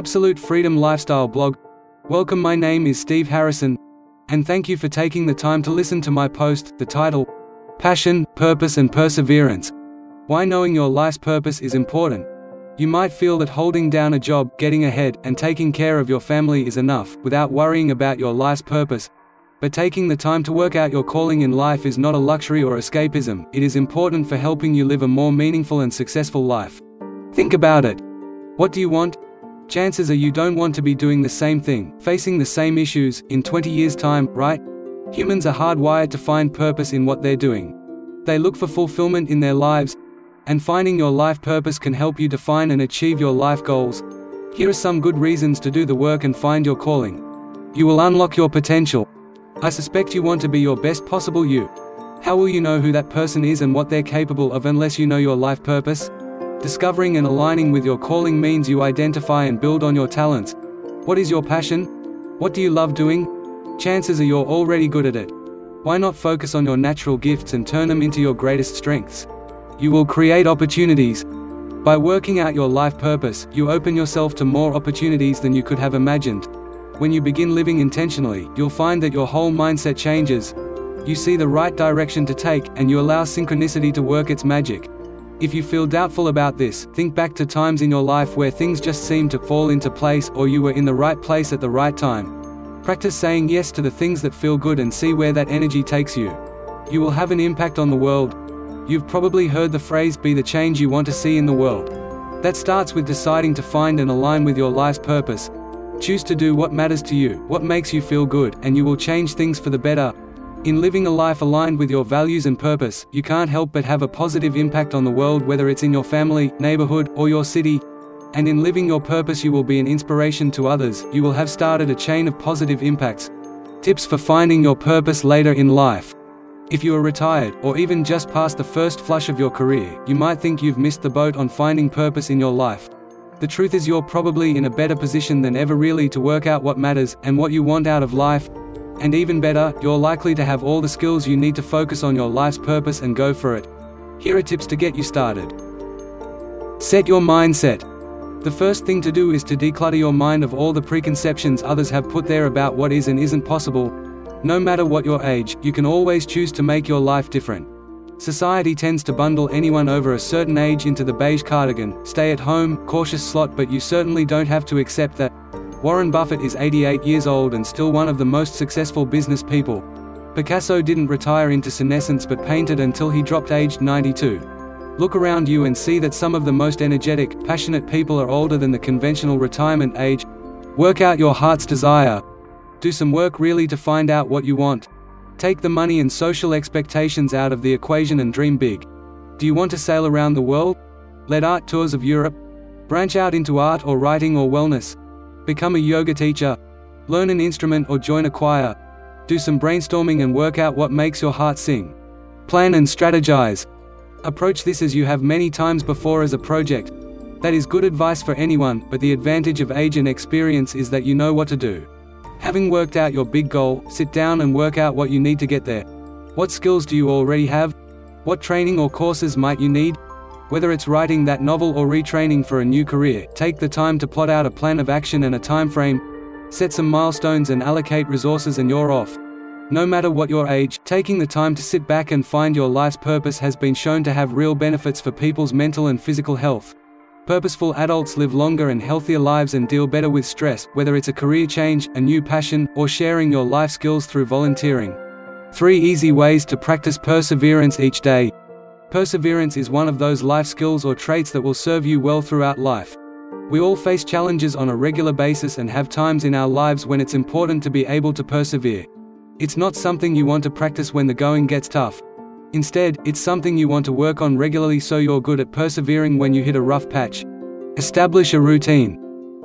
Absolute Freedom Lifestyle blog. Welcome, my name is Steve Harrison, and thank you for taking the time to listen to my post, the title Passion, Purpose, and Perseverance. Why knowing your life's purpose is important. You might feel that holding down a job, getting ahead, and taking care of your family is enough, without worrying about your life's purpose. But taking the time to work out your calling in life is not a luxury or escapism, it is important for helping you live a more meaningful and successful life. Think about it. What do you want? Chances are you don't want to be doing the same thing, facing the same issues, in 20 years' time, right? Humans are hardwired to find purpose in what they're doing. They look for fulfillment in their lives, and finding your life purpose can help you define and achieve your life goals. Here are some good reasons to do the work and find your calling. You will unlock your potential. I suspect you want to be your best possible you. How will you know who that person is and what they're capable of unless you know your life purpose? Discovering and aligning with your calling means you identify and build on your talents. What is your passion? What do you love doing? Chances are you're already good at it. Why not focus on your natural gifts and turn them into your greatest strengths? You will create opportunities. By working out your life purpose, you open yourself to more opportunities than you could have imagined. When you begin living intentionally, you'll find that your whole mindset changes. You see the right direction to take, and you allow synchronicity to work its magic. If you feel doubtful about this, think back to times in your life where things just seemed to fall into place or you were in the right place at the right time. Practice saying yes to the things that feel good and see where that energy takes you. You will have an impact on the world, You've probably heard the phrase, be the change you want to see in the world. That starts with deciding to find and align with your life's purpose. Choose to do what matters to you, what makes you feel good, and you will change things for the better. In living a life aligned with your values and purpose, you can't help but have a positive impact on the world whether it's in your family, neighborhood, or your city. And in living your purpose you will be an inspiration to others, you will have started a chain of positive impacts. Tips for finding your purpose later in life. If you are retired, or even just past the first flush of your career, you might think you've missed the boat on finding purpose in your life. The truth is you're probably in a better position than ever really to work out what matters, and what you want out of life. And even better, you're likely to have all the skills you need to focus on your life's purpose and go for it. Here are tips to get you started. Set your mindset. The first thing to do is to declutter your mind of all the preconceptions others have put there about what is and isn't possible, no matter what your age, you can always choose to make your life different. Society tends to bundle anyone over a certain age into the beige cardigan, stay at home, cautious slot but you certainly don't have to accept that. Warren Buffett is 88 years old and still one of the most successful business people. Picasso didn't retire into senescence but painted until he dropped aged 92. Look around you and see that some of the most energetic, passionate people are older than the conventional retirement age. Work out your heart's desire, do some work really to find out what you want. Take the money and social expectations out of the equation and dream big. Do you want to sail around the world? Lead art tours of Europe? Branch out into art or writing or wellness? Become a yoga teacher? Learn an instrument or join a choir? Do some brainstorming and work out what makes your heart sing. Plan and strategize. Approach this as you have many times before as a project. That is good advice for anyone, but the advantage of age and experience is that you know what to do. Having worked out your big goal, sit down and work out what you need to get there. What skills do you already have? What training or courses might you need? Whether it's writing that novel or retraining for a new career, take the time to plot out a plan of action and a time frame. Set some milestones and allocate resources and you're off. No matter what your age, taking the time to sit back and find your life's purpose has been shown to have real benefits for people's mental and physical health. Purposeful adults live longer and healthier lives and deal better with stress, whether it's a career change, a new passion, or sharing your life skills through volunteering. 3 easy ways to practice perseverance each day. Perseverance is one of those life skills or traits that will serve you well throughout life. We all face challenges on a regular basis and have times in our lives when it's important to be able to persevere. It's not something you want to practice when the going gets tough, Instead, it's something you want to work on regularly so you're good at persevering when you hit a rough patch. Establish a routine.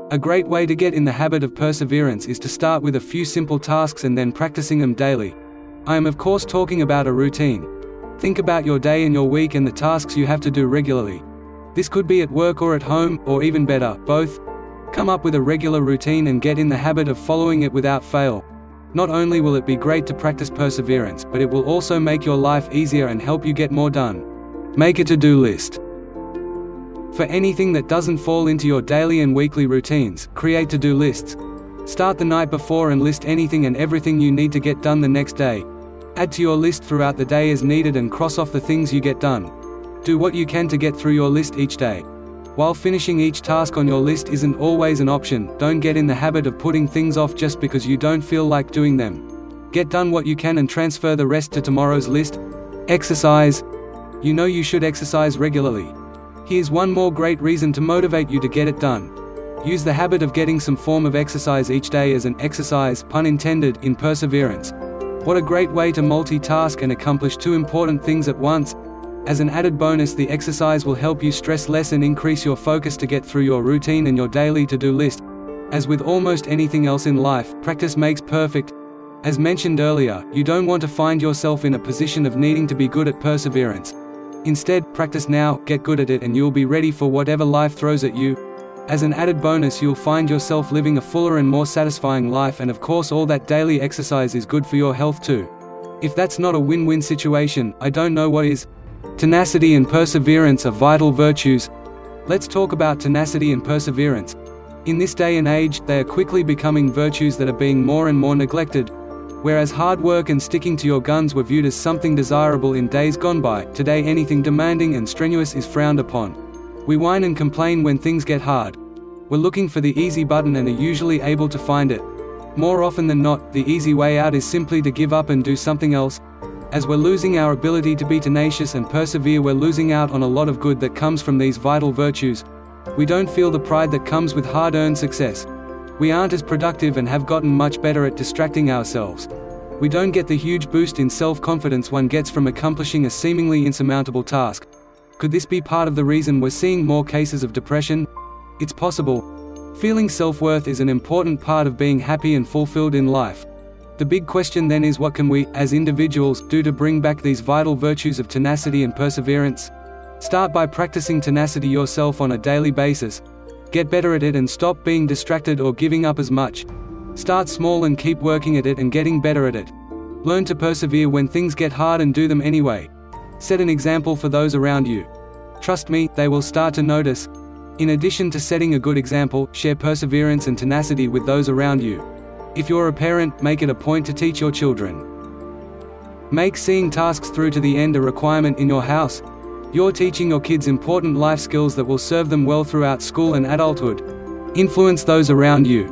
A great way to get in the habit of perseverance is to start with a few simple tasks and then practicing them daily. I am of course talking about a routine. Think about your day and your week and the tasks you have to do regularly. This could be at work or at home, or even better, both. Come up with a regular routine and get in the habit of following it without fail. Not only will it be great to practice perseverance, but it will also make your life easier and help you get more done. Make a to-do list. For anything that doesn't fall into your daily and weekly routines, create to-do lists. Start the night before and list anything and everything you need to get done the next day. Add to your list throughout the day as needed and cross off the things you get done. Do what you can to get through your list each day. While finishing each task on your list isn't always an option, don't get in the habit of putting things off just because you don't feel like doing them. Get done what you can and transfer the rest to tomorrow's list. Exercise. You know you should exercise regularly. Here's one more great reason to motivate you to get it done. Use the habit of getting some form of exercise each day as an exercise, pun intended, in perseverance. What a great way to multitask and accomplish two important things at once. As an added bonus the exercise will help you stress less and increase your focus to get through your routine and your daily to-do list. As with almost anything else in life, practice makes perfect. As mentioned earlier, you don't want to find yourself in a position of needing to be good at perseverance. Instead, practice now, get good at it and you'll be ready for whatever life throws at you. As an added bonus you'll find yourself living a fuller and more satisfying life and of course all that daily exercise is good for your health too. If that's not a win-win situation, I don't know what is. Tenacity and perseverance are vital virtues. Let's talk about tenacity and perseverance. In this day and age, they are quickly becoming virtues that are being more and more neglected. Whereas hard work and sticking to your guns were viewed as something desirable in days gone by, today anything demanding and strenuous is frowned upon. We whine and complain when things get hard. We're looking for the easy button and are usually able to find it. More often than not, the easy way out is simply to give up and do something else, as we're losing our ability to be tenacious and persevere we're losing out on a lot of good that comes from these vital virtues. We don't feel the pride that comes with hard-earned success. We aren't as productive and have gotten much better at distracting ourselves. We don't get the huge boost in self-confidence one gets from accomplishing a seemingly insurmountable task. Could this be part of the reason we're seeing more cases of depression? It's possible. Feeling self-worth is an important part of being happy and fulfilled in life. The big question then is what can we, as individuals, do to bring back these vital virtues of tenacity and perseverance? Start by practicing tenacity yourself on a daily basis. Get better at it and stop being distracted or giving up as much. Start small and keep working at it and getting better at it. Learn to persevere when things get hard and do them anyway. Set an example for those around you. Trust me, they will start to notice. In addition to setting a good example, share perseverance and tenacity with those around you. If you're a parent, make it a point to teach your children. Make seeing tasks through to the end a requirement in your house. You're teaching your kids important life skills that will serve them well throughout school and adulthood. Influence those around you.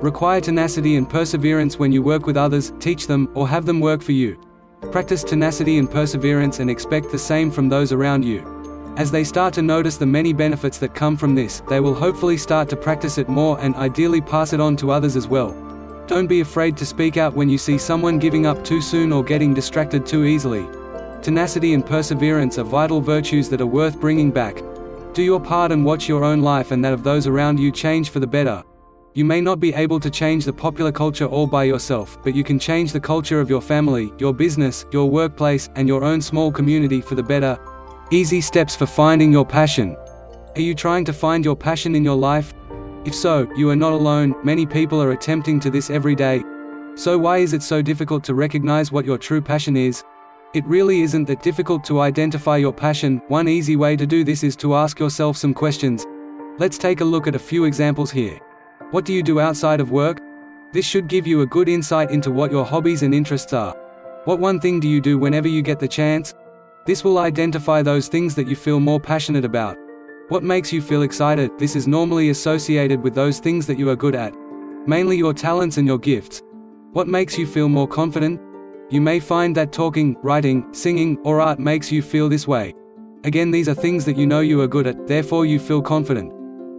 Require tenacity and perseverance when you work with others, teach them, or have them work for you. Practice tenacity and perseverance and expect the same from those around you. As they start to notice the many benefits that come from this, they will hopefully start to practice it more and ideally pass it on to others as well. Don't be afraid to speak out when you see someone giving up too soon or getting distracted too easily. Tenacity and perseverance are vital virtues that are worth bringing back. Do your part and watch your own life and that of those around you change for the better. You may not be able to change the popular culture all by yourself, but you can change the culture of your family, your business, your workplace, and your own small community for the better. Easy steps for finding your passion. Are you trying to find your passion in your life? If so, you are not alone, many people are attempting to this every day. So why is it so difficult to recognize what your true passion is? It really isn't that difficult to identify your passion, one easy way to do this is to ask yourself some questions. Let's take a look at a few examples here. What do you do outside of work? This should give you a good insight into what your hobbies and interests are. What one thing do you do whenever you get the chance? This will identify those things that you feel more passionate about. What makes you feel excited? This is normally associated with those things that you are good at. Mainly your talents and your gifts. What makes you feel more confident? You may find that talking, writing, singing, or art makes you feel this way. Again these are things that you know you are good at, therefore you feel confident.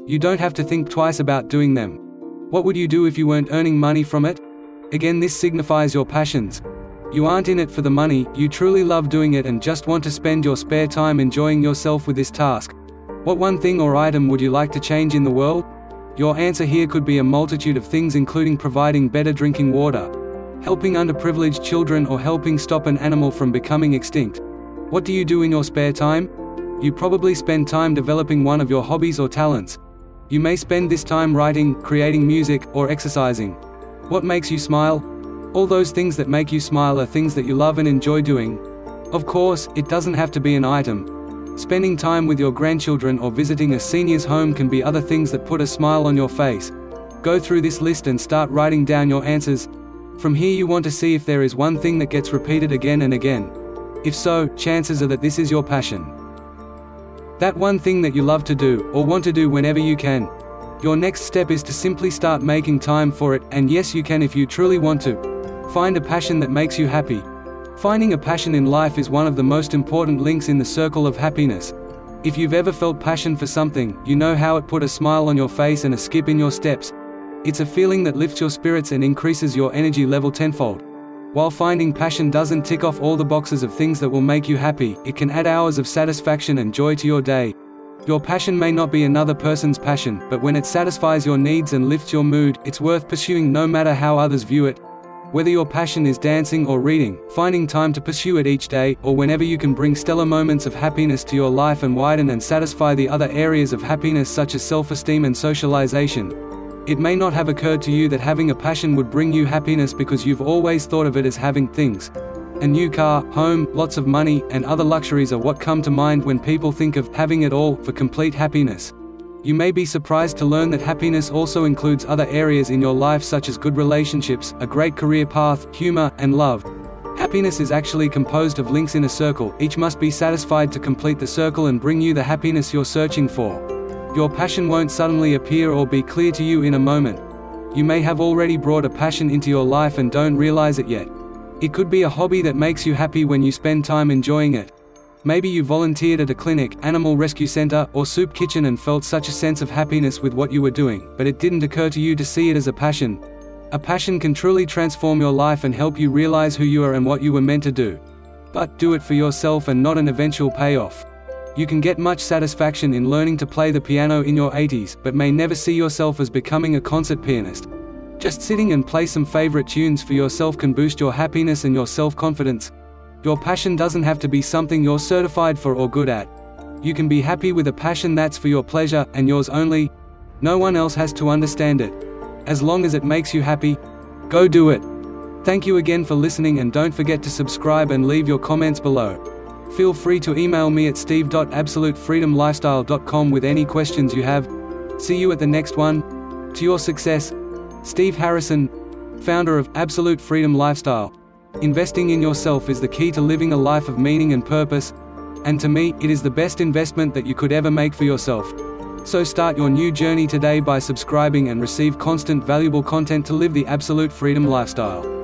You don't have to think twice about doing them. What would you do if you weren't earning money from it? Again this signifies your passions. You aren't in it for the money, you truly love doing it and just want to spend your spare time enjoying yourself with this task. What one thing or item would you like to change in the world? Your answer here could be a multitude of things including providing better drinking water, helping underprivileged children or helping stop an animal from becoming extinct. What do you do in your spare time? You probably spend time developing one of your hobbies or talents. You may spend this time writing, creating music, or exercising. What makes you smile? All those things that make you smile are things that you love and enjoy doing. Of course, it doesn't have to be an item. Spending time with your grandchildren or visiting a senior's home can be other things that put a smile on your face. Go through this list and start writing down your answers. From here you want to see if there is one thing that gets repeated again and again. If so, chances are that this is your passion. That one thing that you love to do, or want to do whenever you can. Your next step is to simply start making time for it, and yes you can if you truly want to. Find a passion that makes you happy. Finding a passion in life is one of the most important links in the circle of happiness. If you've ever felt passion for something, you know how it put a smile on your face and a skip in your steps. It's a feeling that lifts your spirits and increases your energy level tenfold. While finding passion doesn't tick off all the boxes of things that will make you happy, it can add hours of satisfaction and joy to your day. Your passion may not be another person's passion, but when it satisfies your needs and lifts your mood, it's worth pursuing no matter how others view it. Whether your passion is dancing or reading, finding time to pursue it each day, or whenever you can bring stellar moments of happiness to your life and widen and satisfy the other areas of happiness such as self-esteem and socialization. It may not have occurred to you that having a passion would bring you happiness because you've always thought of it as having things. A new car, home, lots of money, and other luxuries are what come to mind when people think of having it all for complete happiness. You may be surprised to learn that happiness also includes other areas in your life such as good relationships, a great career path, humor, and love. Happiness is actually composed of links in a circle, each must be satisfied to complete the circle and bring you the happiness you're searching for. Your passion won't suddenly appear or be clear to you in a moment. You may have already brought a passion into your life and don't realize it yet. It could be a hobby that makes you happy when you spend time enjoying it. Maybe you volunteered at a clinic, animal rescue center, or soup kitchen and felt such a sense of happiness with what you were doing, but it didn't occur to you to see it as a passion. A passion can truly transform your life and help you realize who you are and what you were meant to do. But do it for yourself and not an eventual payoff. You can get much satisfaction in learning to play the piano in your 80s, but may never see yourself as becoming a concert pianist. Just sitting and play some favorite tunes for yourself can boost your happiness and your self-confidence. Your passion doesn't have to be something you're certified for or good at. You can be happy with a passion that's for your pleasure, and yours only. No one else has to understand it. As long as it makes you happy, go do it. Thank you again for listening and don't forget to subscribe and leave your comments below. Feel free to email me at steve.absolutefreedomlifestyle.com with any questions you have. See you at the next one. To your success, Steve Harrison, founder of Absolute Freedom Lifestyle. Investing in yourself is the key to living a life of meaning and purpose, and to me, it is the best investment that you could ever make for yourself. So start your new journey today by subscribing and receive constant valuable content to live the absolute freedom lifestyle.